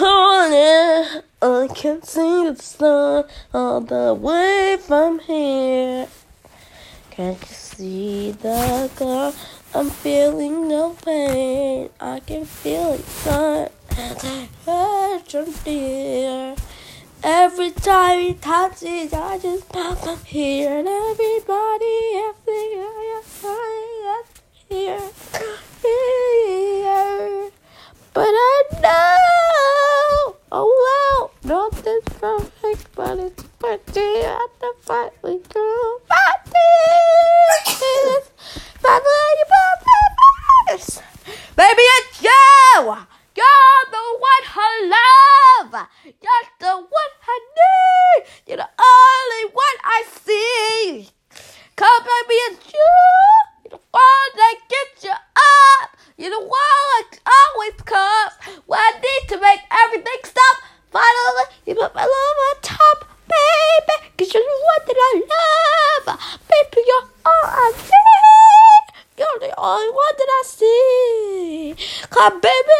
corner. I can see the sun all the way from here. Can't you see the girl? I'm feeling no pain. I can feel it, son. dear. Every time he touches, I just pop up here, and everybody everything I here, here. But I know, oh well, nothing's perfect, but it's pretty at the fight we do. Baby, it's you! You're the one I love! You're the one I need! You're the only one I see! Come, baby, it's you! You're the one that gets you up! You're the one you put my love on top, baby! Cause you're the one that I love! Baby, you're all I need! You're the only one that I see! Come, baby,